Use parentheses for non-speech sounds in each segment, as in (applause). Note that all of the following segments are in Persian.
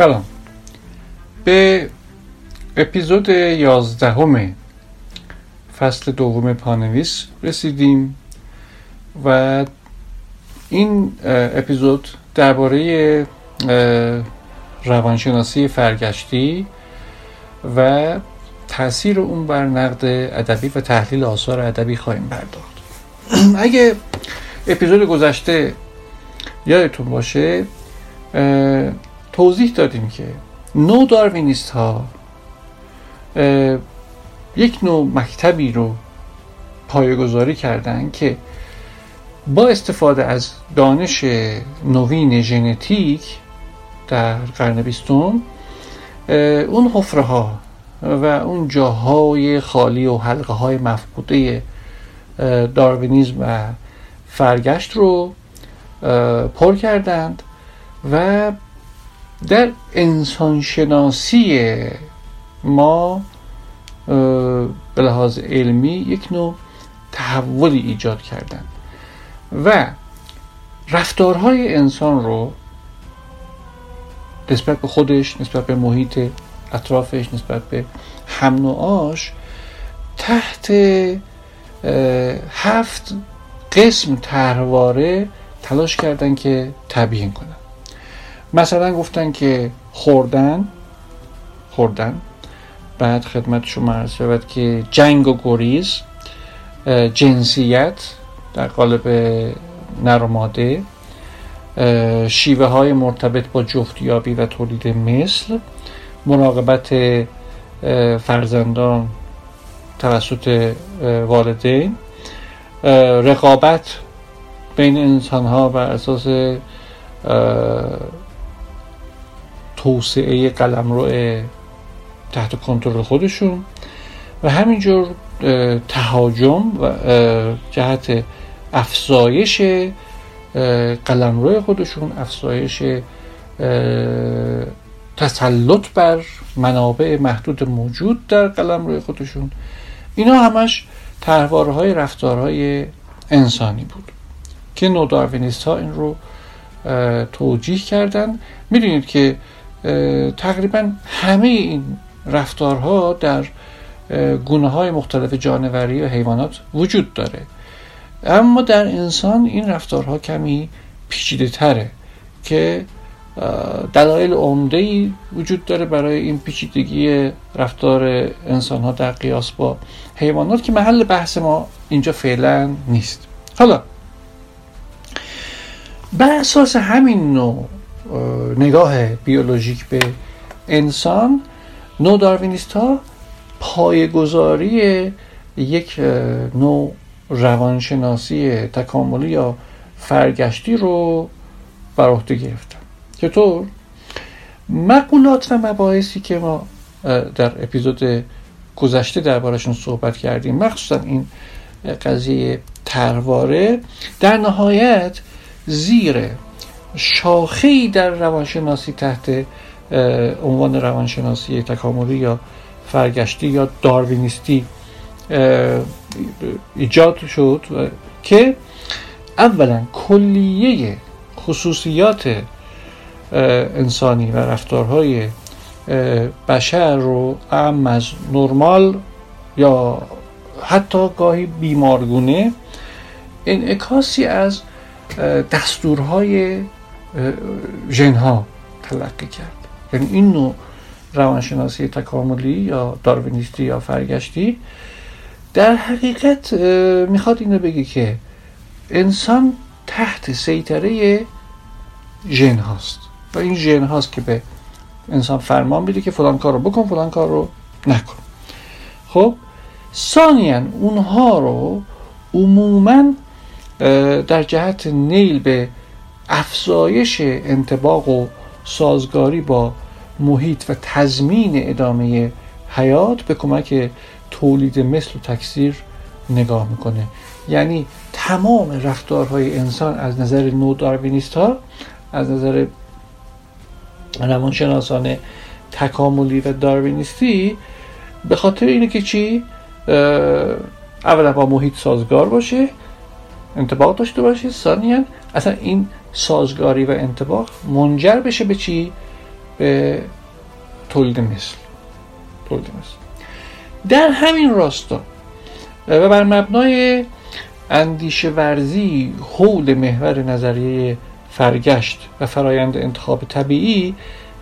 سلام. به اپیزود یازدهم فصل دوم پانویس رسیدیم و این اپیزود درباره روانشناسی فرگشتی و تاثیر اون بر نقد ادبی و تحلیل آثار ادبی خواهیم پرداخت. (clears throat) اگه اپیزود گذشته یادتون باشه توضیح دادیم که نو داروینیست ها یک نوع مکتبی رو پایگذاری کردن که با استفاده از دانش نوین ژنتیک در قرن بیستم اون حفره ها و اون جاهای خالی و حلقه های مفقوده داروینیزم و فرگشت رو پر کردند و در انسانشناسی ما به لحاظ علمی یک نوع تحولی ایجاد کردند و رفتارهای انسان رو نسبت به خودش نسبت به محیط اطرافش نسبت به هم نوعاش تحت هفت قسم ترواره تلاش کردن که تبیین کنن. مثلا گفتن که خوردن خوردن. بعد خدمت شما عرض شود که جنگ و گریز جنسیت در قالب نر و ماده شیوه های مرتبط با جفتیابی و تولید مثل مراقبت فرزندان توسط والدین رقابت بین انسان ها بر اساس توسعه قلمرو تحت کنترل خودشون و همینجور تهاجم و جهت افزایش قلمرو خودشون افزایش تسلط بر منابع محدود موجود در قلمرو خودشون. اینا همش تحواره های رفتارهای انسانی بود که نوداروینیست ها این رو توجیه کردن. می‌دونید که تقریبا همه این رفتارها در گونه های مختلف جانوری و حیوانات وجود داره. اما در انسان این رفتارها کمی پیچیده تره که دلایل عمده وجود داره برای این پیچیدگی رفتار انسان ها در قیاس با حیوانات که محل بحث ما اینجا فعلا نیست. حالا بر اساس همین نوع نگاه بیولوژیک به انسان نو داروینیست ها پایگذاری یک نوع روانشناسی تکاملی یا فرگشتی رو بر عهده گرفتن. چطور؟ مقولات و مباحثی که ما در اپیزود گذشته دربارشون صحبت کردیم مخصوصا این قضیه ترواره در نهایت زیر شاخهی در روانشناسی تحت عنوان روانشناسی تکاملی یا فرگشتی یا داروینیستی ایجاد شد که اولا کلیه خصوصیات انسانی و رفتارهای بشر رو ام از نرمال یا حتی گاهی بیمارگونه انعکاسی از دستورهای ژنها تلقی کرد. یعنی این نوع روانشناسی تکاملی یا داروینیستی یا فرگشتی در حقیقت می‌خواد اینو بگه که انسان تحت سیطره ژن هاست و این ژن هاست که به انسان فرمان میده که فلان کار رو بکن فلان کار رو نکن. خب ثانیا اونها رو عموما در جهت نیل به افزایش انتباق و سازگاری با محیط و تضمین ادامه حیات به کمک تولید مثل و تکثیر نگاه می‌کنه. یعنی تمام رفتارهای انسان از نظر نو داروینیست ها از نظر روانشناسان تکاملی و داروینیستی به خاطر اینه که چی اولا با محیط سازگار باشه انتباق داشته باشه ثانیا اصلا این سازگاری و انتباق منجر بشه به چی؟ به تولید مثل. تولید مثل. در همین راستا و بر مبنای اندیشه ورزی حول محور نظریه فرگشت و فرایند انتخاب طبیعی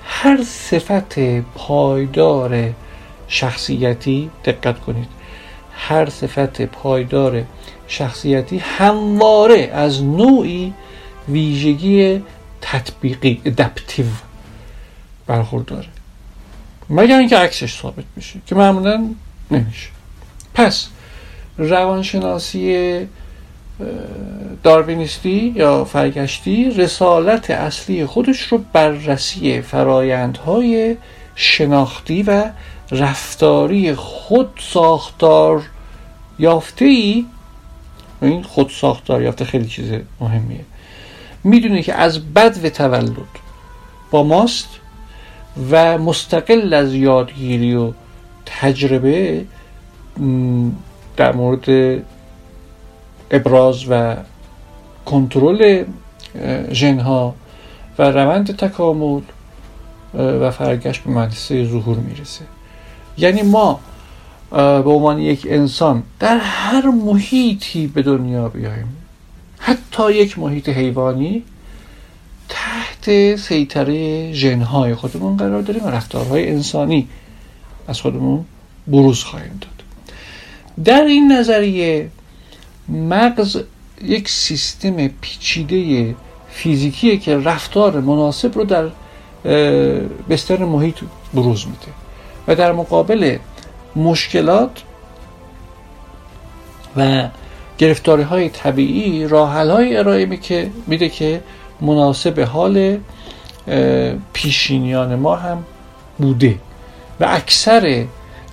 هر صفت پایدار شخصیتی دقت کنید. هر صفت پایدار شخصیتی همواره از نوعی ویژگی تطبیقی ادپتیو برخورداره مگر اینکه عکسش ثابت بشه که معمولا نمیشه. پس روانشناسی داروینیستی یا فرگشتی رسالت اصلی خودش رو بررسی فرایندهای شناختی و رفتاری خود ساختار یافته ای این خود ساختار یافته خیلی چیز مهمیه. می‌دونه که از بد و تولد با ماست و مستقل از یادگیری و تجربه در مورد ابراز و کنترل ژنها و روند تکامل و فرگشت به مدرسه ظهور می‌رسه. یعنی ما به عنوان یک انسان در هر محیطی به دنیا بیایم. حتی یک محیط حیوانی تحت سیطره ژنهای خودمون قرار داریم و رفتارهای انسانی از خودمون بروز خواهیم داد. در این نظریه مغز یک سیستم پیچیده فیزیکیه که رفتار مناسب رو در بستر محیط بروز میده و در مقابل مشکلات و گرفتاری های طبیعی راحل های ارائه که میده که مناسب حال پیشینیان ما هم بوده و اکثر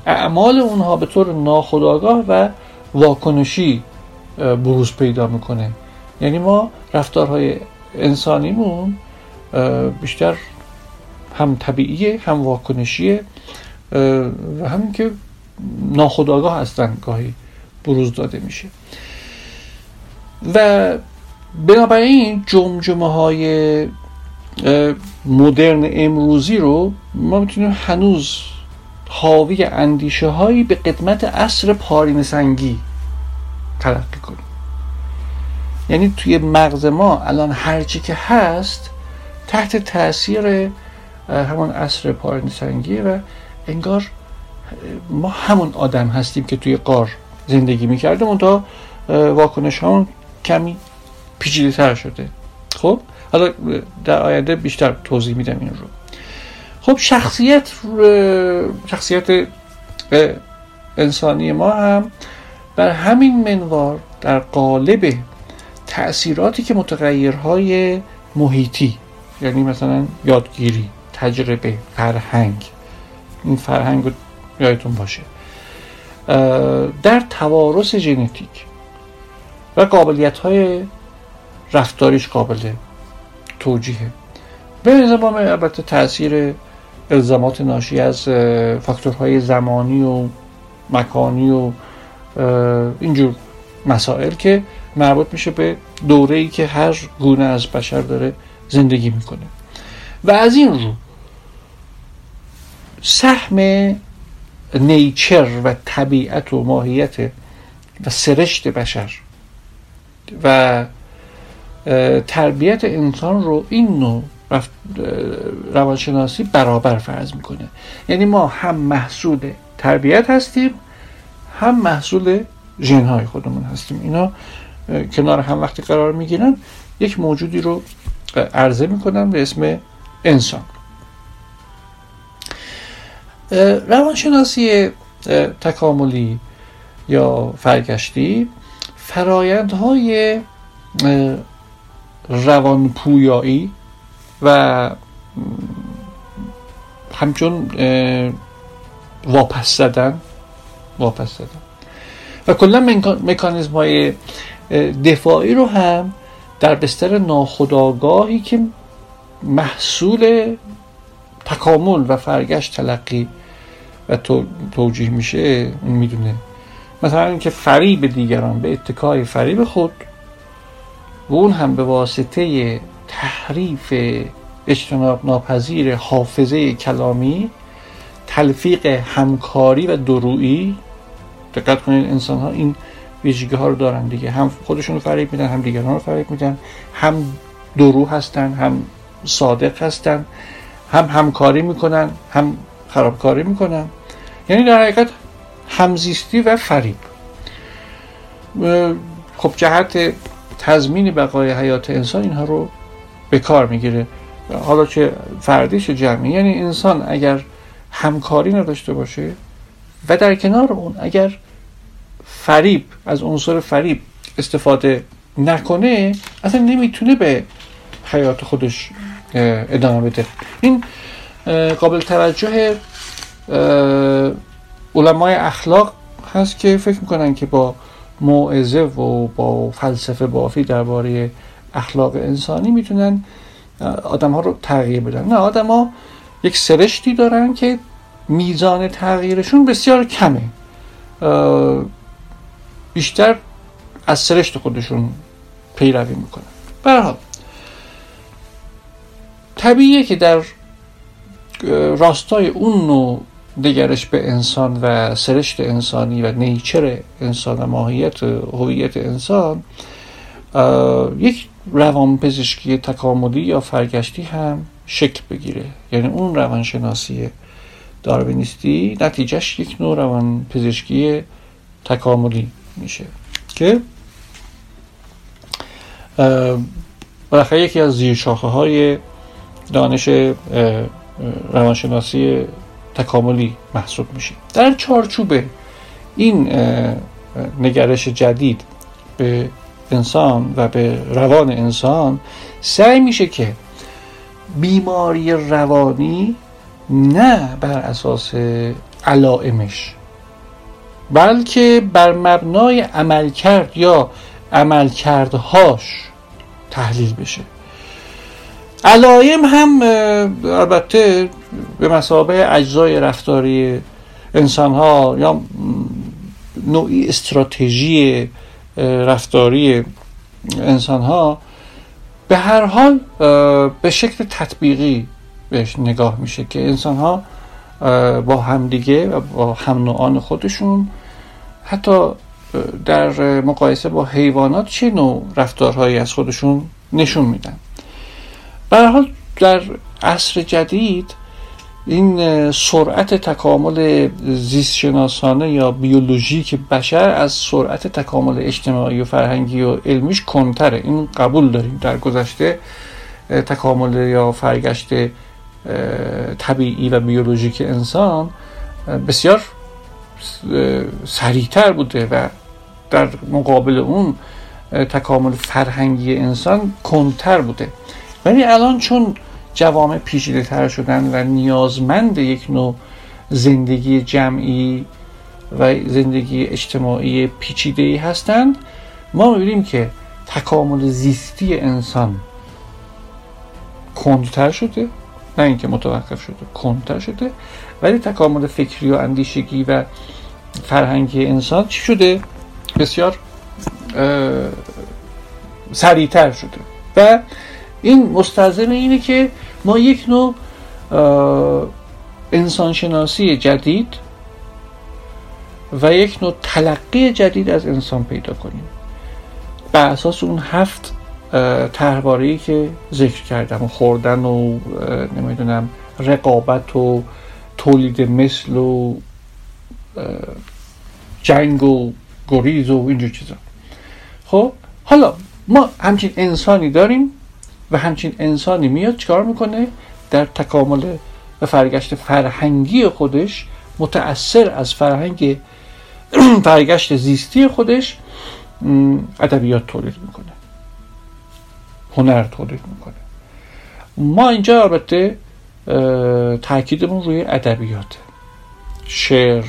اعمال اونها به طور ناخودآگاه و واکنشی بروز پیدا می‌کنه. یعنی ما رفتارهای انسانیمون بیشتر هم طبیعیه هم واکنشیه و همین که ناخودآگاه هستن گاهی بروز داده میشه. و بنابراین جمجمه های مدرن امروزی رو ما می‌تونیم هنوز حاوی اندیشه هایی به قدمت اصر پارین سنگی تلقی کنیم. یعنی توی مغز ما الان هرچی که هست تحت تاثیر همون اصر پارین سنگی و انگار ما همون آدم هستیم که توی قار زندگی می‌کردیم تا واکنش همون کمی پیچیده تر شده. خب؟ حالا در آینده بیشتر توضیح میدم این رو. خب شخصیت شخصیت انسانی ما هم بر همین منوار در قالب تأثیراتی که متغیرهای محیطی یعنی مثلا یادگیری تجربه فرهنگ. این فرهنگ رو یادتون باشه. در توارث ژنتیک و قابلیت های رفتاریش قابل توجیهه. به نظام البته تاثیر الزامات ناشی از فاکتورهای زمانی و مکانی و اینجور مسائل که مربوط میشه به دوره ای که هر گونه از بشر داره زندگی می‌کنه. و از این رو سهم نیچر و طبیعت و ماهیت و سرشت بشر و تربیت انسان رو این نوع روانشناسی برابر فرض می‌کنه. یعنی ما هم محصول تربیت هستیم هم محصول ژنهای خودمون هستیم. اینا کنار هم وقتی قرار می‌گیرن یک موجودی رو عرضه می‌کنن به اسم انسان. روانشناسی تکاملی یا فرگشتی فرایندهای روانپویایی و همچون واپس زدن واپس زدن. و کلا مکانیزم های دفاعی رو هم در بستر ناخودآگاهی که محصول تکامل و فرگشت تلقی و توجیه میشه اون می‌دونه. مثلا اینکه فریب دیگران به اتکای فریب خود و اون هم به واسطه تحریف اجتناب ناپذیر حافظه کلامی تلفیق همکاری و درویی دقت کنید انسان ها این ویژگی ها رو دارن دیگه. هم خودشون رو فریب میدن هم دیگران رو فریب میدن هم درو هستن هم صادق هستن. هم همکاری می‌کنن هم خرابکاری می‌کنن. یعنی در حقیقت همزیستی و فریب. خب جهت تضمین بقای حیات انسان اینها رو به کار می‌گیره. حالا چه فردیش جمعی. یعنی انسان اگر همکاری نداشته باشه و در کنار اون اگر فریب از عنصر فریب استفاده نکنه اصلا نمی‌تونه به حیات خودش ادامه بده. این قابل توجه علمای اخلاق هست که فکر می‌کنن که با موعظه و با فلسفه بافی درباره اخلاق انسانی می‌تونن آدم ها رو تغییر بدن. نه آدم ها یک سرشتی دارن که میزان تغییرشون بسیار کمه. بیشتر از سرشت خودشون پیروی می‌کنن. برحال طبیعیه که در راستای اون نوع نگرش به انسان و سرشت انسانی و نیچر انسان و ماهیت هویت انسان یک روان پزشکی تکاملی یا فرگشتی هم شکل بگیره. یعنی اون روانشناسی داروینیستی نتیجهش یک نوع روان پزشکی تکاملی میشه که بالاخره یکی از زیر شاخه های دانش روانشناسی تکاملی محسوب میشه در چارچوب این نگرش جدید به انسان و به روان انسان سعی میشه که بیماری روانی نه بر اساس علائمش بلکه بر مبنای عملکرد یا عملکردهاش تحلیل بشه. علائم هم البته به مسابه اجزای رفتاری انسان ها یا نوعی استراتژی رفتاری انسان ها به هر حال به شکل تطبیقی بهش نگاه میشه که انسان ها با همدیگه و با هم نوعان خودشون حتی در مقایسه با حیوانات چه نوع رفتارهایی از خودشون نشون میدن. حال در عصر جدید این سرعت تکامل زیستشناسانه یا بیولوژیک بشر از سرعت تکامل اجتماعی و فرهنگی و علمیش کنتره این قبول داریم. در گذشته تکامل یا فرگشت طبیعی و بیولوژیک انسان بسیار سریعتر بوده و در مقابل اون تکامل فرهنگی انسان کنتر بوده. ولی الان چون جوامع پیچیده تر شدن و نیازمند یک نوع زندگی جمعی و زندگی اجتماعی پیچیده ای هستند ما می‌بینیم که تکامل زیستی انسان کندتر شده نه اینکه متوقف شده کندتر شده ولی تکامل فکری و اندیشگی و فرهنگی انسان چی شده؟ بسیار سریعتر شده. و این مستلزم اینه که ما یک نوع انسانشناسی جدید و یک نوع تلقی جدید از انسان پیدا کنیم. بر اساس اون هفت تهرواری که ذکر کردم و خوردن و نمی‌دونم رقابت و تولید مثل و جنگ و گریز و اینجور چیزا. خب حالا ما همچین انسانی داریم و همچین انسانی میاد چکار می‌کنه؟ در تکامل و فرگشت فرهنگی خودش متأثر از فرهنگ (clears throat) فرگشت زیستی خودش ادبیات تولید می‌کنه. هنر تولید می‌کنه. ما اینجا البته تاکیدمون روی ادبیات شعر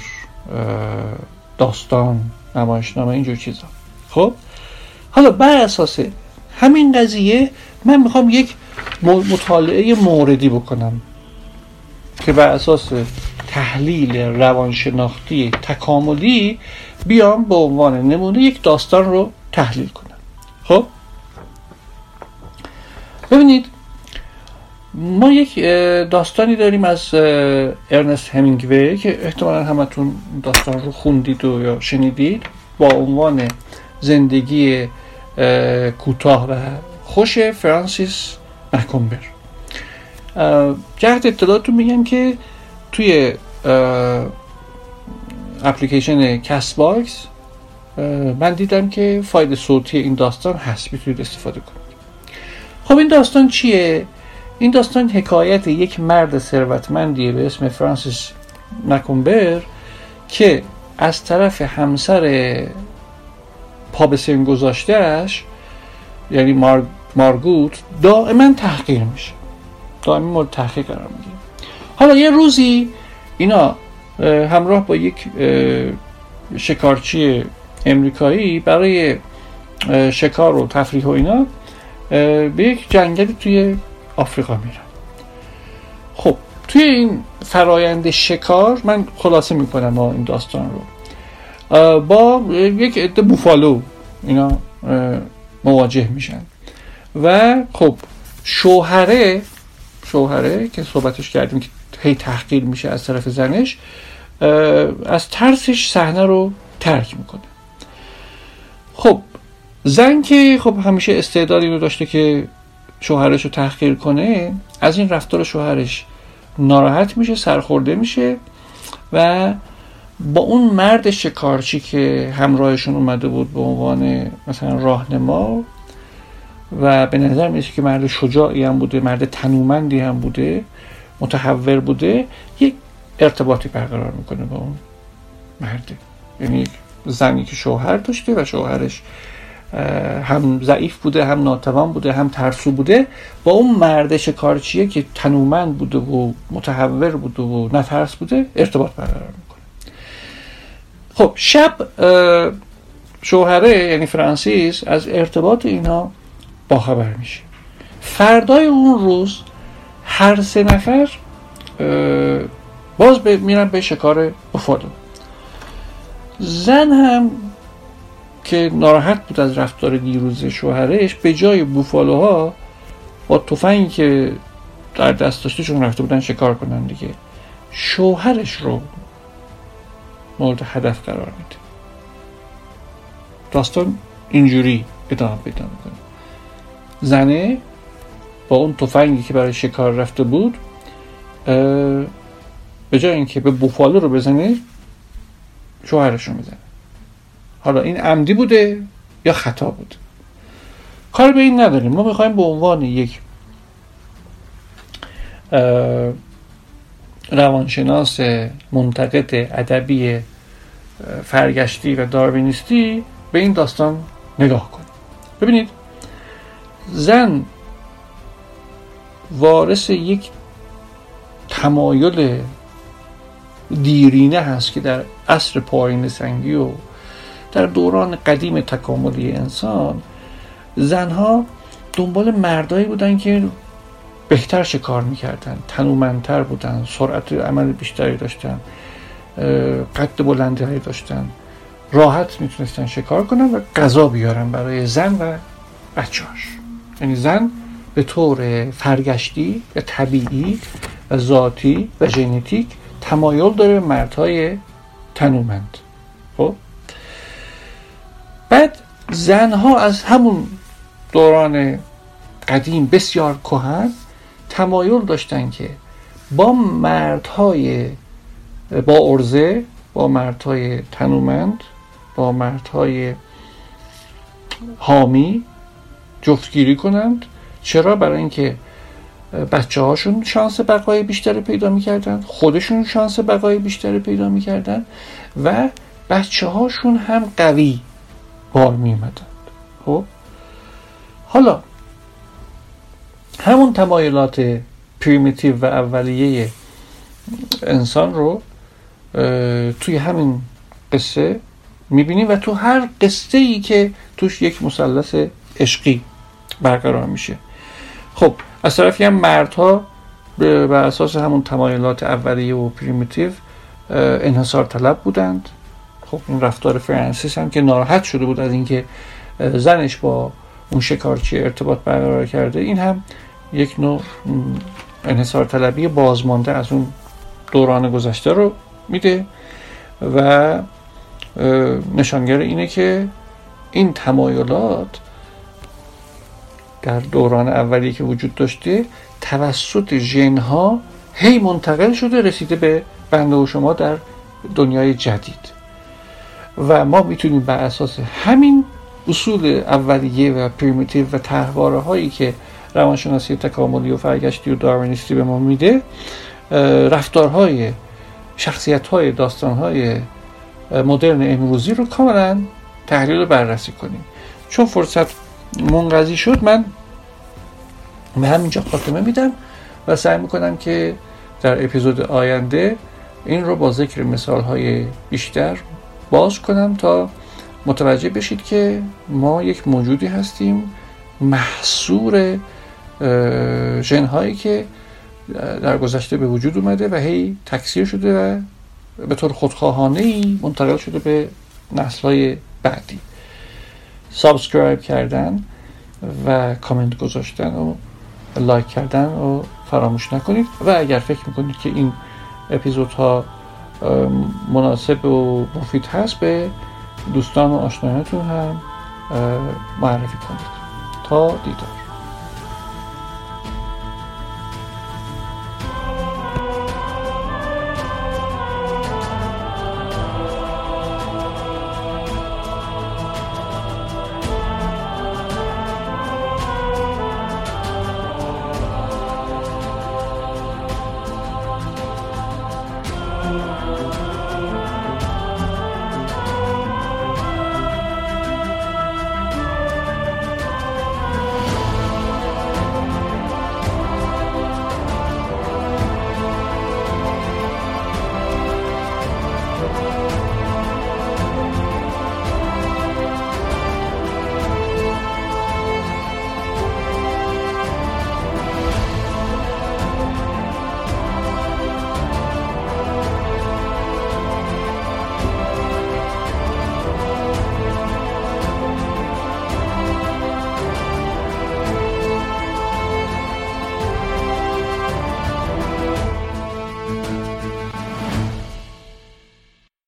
داستان نمایشنامه اینجور چیزا. خب؟ حالا بر اساس همین قضیه من می‌خوام یک مطالعه موردی بکنم که بر اساس تحلیل روانشناختی تکاملی بیام به عنوان نمونه یک داستان رو تحلیل کنم. خب؟ ببینید ما یک داستانی داریم از ارنست همینگوی که احتمالا همتون داستان رو خوندید و یا شنیدید با عنوان زندگی کوتاه و خوش فرانسیس مکومبر جهت اطلاعاتون میگم که توی اپلیکیشن Castbox من دیدم که فایل صوتی این داستان هست می‌تونید استفاده کنید. خب این داستان چیه؟ این داستان حکایت یک مرد ثروتمندیه به اسم فرانسیس مکومبر که از طرف همسر پا گذاشتهش یعنی مار... مارگوت دائما تحقیر میشه. دائما مورد تحقیق قرار می‌گیره. حالا یه روزی اینا همراه با یک شکارچی امریکایی برای شکار و تفریح و اینا به یک جنگلی توی آفریقا میرن. خب توی این فرایند شکار من خلاصه می‌کنم این داستان رو. با یک عده بوفالو اینا مواجه میشن. و خب شوهره شوهره که صحبتش کردیم که هی تحقیر میشه از طرف زنش از ترسش صحنه رو ترک می‌کنه. خب زن که خب همیشه استعدادی رو داشته که شوهرش رو تحقیر کنه از این رفتار شوهرش ناراحت میشه سرخورده میشه و با اون مرد شکارچی که همراهشون اومده بود به عنوان مثلا راهنما و به نظر میشه که مرد شجاعی هم بوده مرد تنومندی هم بوده متحور بوده یک ارتباطی برقرار می‌کنه با اون مرده یعنی زنی که شوهر داشته و شوهرش هم ضعیف بوده هم ناتوان بوده هم ترسو بوده. با اون مرد شکارچیه که تنومند بوده و متحور بوده و نترس بوده ارتباط برقرار می‌کنه. خب شب شوهره یعنی فرانسیس از ارتباط اینا باخبر میشه. فردای اون روز هر سه نفر باز میرن به شکار بفالو زن هم که ناراحت بود از رفتار دیروز شوهرش به جای بوفالوها با تفنگی که در دست داشته چون رفته بودن شکار کنن دیگه. شوهرش رو مورد هدف قرار میده. داستان اینجوری ادامه پیدا می‌کنه. زنه با اون تفنگی که برای شکار رفته بود به جای اینکه به بوفالو رو بزنه شوهرش رو می‌زنه. حالا این عمدی بوده یا خطا بود؟ کار به این نداریم. ما می‌خوایم به عنوان یک روانشناس منتقد ادبی فرگشتی و داروینیستی به این داستان نگاه کنیم ببینید زن وارث یک تمایل دیرینه هست که در عصر پایین سنگی و در دوران قدیم تکاملی انسان زنها دنبال مردایی بودن که بهتر شکار می‌کردن؟ تنومندتر بودن سرعت عمل بیشتری داشتن قد بلندی داشتن. راحت می‌تونستن شکار کنن و غذا بیارن برای زن و بچهاش یعنی زن به طور فرگشتی و طبیعی و ذاتی و ژنتیک تمایل داره به مردهای تنومند. خب؟ بعد زنها از همون دوران قدیم بسیار کهن تمایل داشتن که با مردهای با ارزه با مردهای تنومند با مردهای حامی جفتگیری کنند. چرا؟ برای اینکه بچه هاشون شانس بقای بیشتری پیدا می‌کردن خودشون شانس بقای بیشتری پیدا می‌کردن و بچه هاشون هم قوی بار میمدند خب؟ حالا همون تمایلات primitive و اولیه انسان رو توی همین قصه می‌بینیم و تو هر قصه ای که توش یک مثلث عشقی برقرار میشه. خب از طرفی هم مردها به اساس همون تمایلات اولیه و primitive انحصار طلب بودند. خب این رفتار فرانسیس هم که ناراحت شده بود از اینکه زنش با اون شکارچی ارتباط برقرار کرده این هم یک نوع انحصار طلبی بازمانده از اون دوران گذشته رو میده و نشانگر اینه که این تمایلات در دوران اولی که وجود داشته توسط ژنها هی منتقل شده رسیده به بنده و شما در دنیای جدید. و ما می‌تونیم بر اساس همین اصول اولیه و پریمیتیو و تحواره هایی که روانشناسی تکاملی و فرگشتی و داروینیستی به ما میده. رفتارهای شخصیت های داستان های مدرن امروزی رو کاملا تحلیل و بررسی کنیم. چون فرصت منقضی شد من به همینجا خاتمه میدم و سعی می‌کنم که در اپیزود آینده این رو با ذکر مثال های بیشتر باز کنم تا متوجه بشید که ما یک موجودی هستیم محصور ژنهایی که در گذشته به وجود اومده و هی تکثیر شده و به طور خودخواهانه ای منتقل شده به نسل های بعدی. subscribe کردن و کامنت گذاشتن و لایک کردن و فراموش نکنید و اگر فکر می‌کنید که این اپیزودها مناسب و مفید هست به دوستان و آشنایانتون هم معرفی کنید. تا دیدار.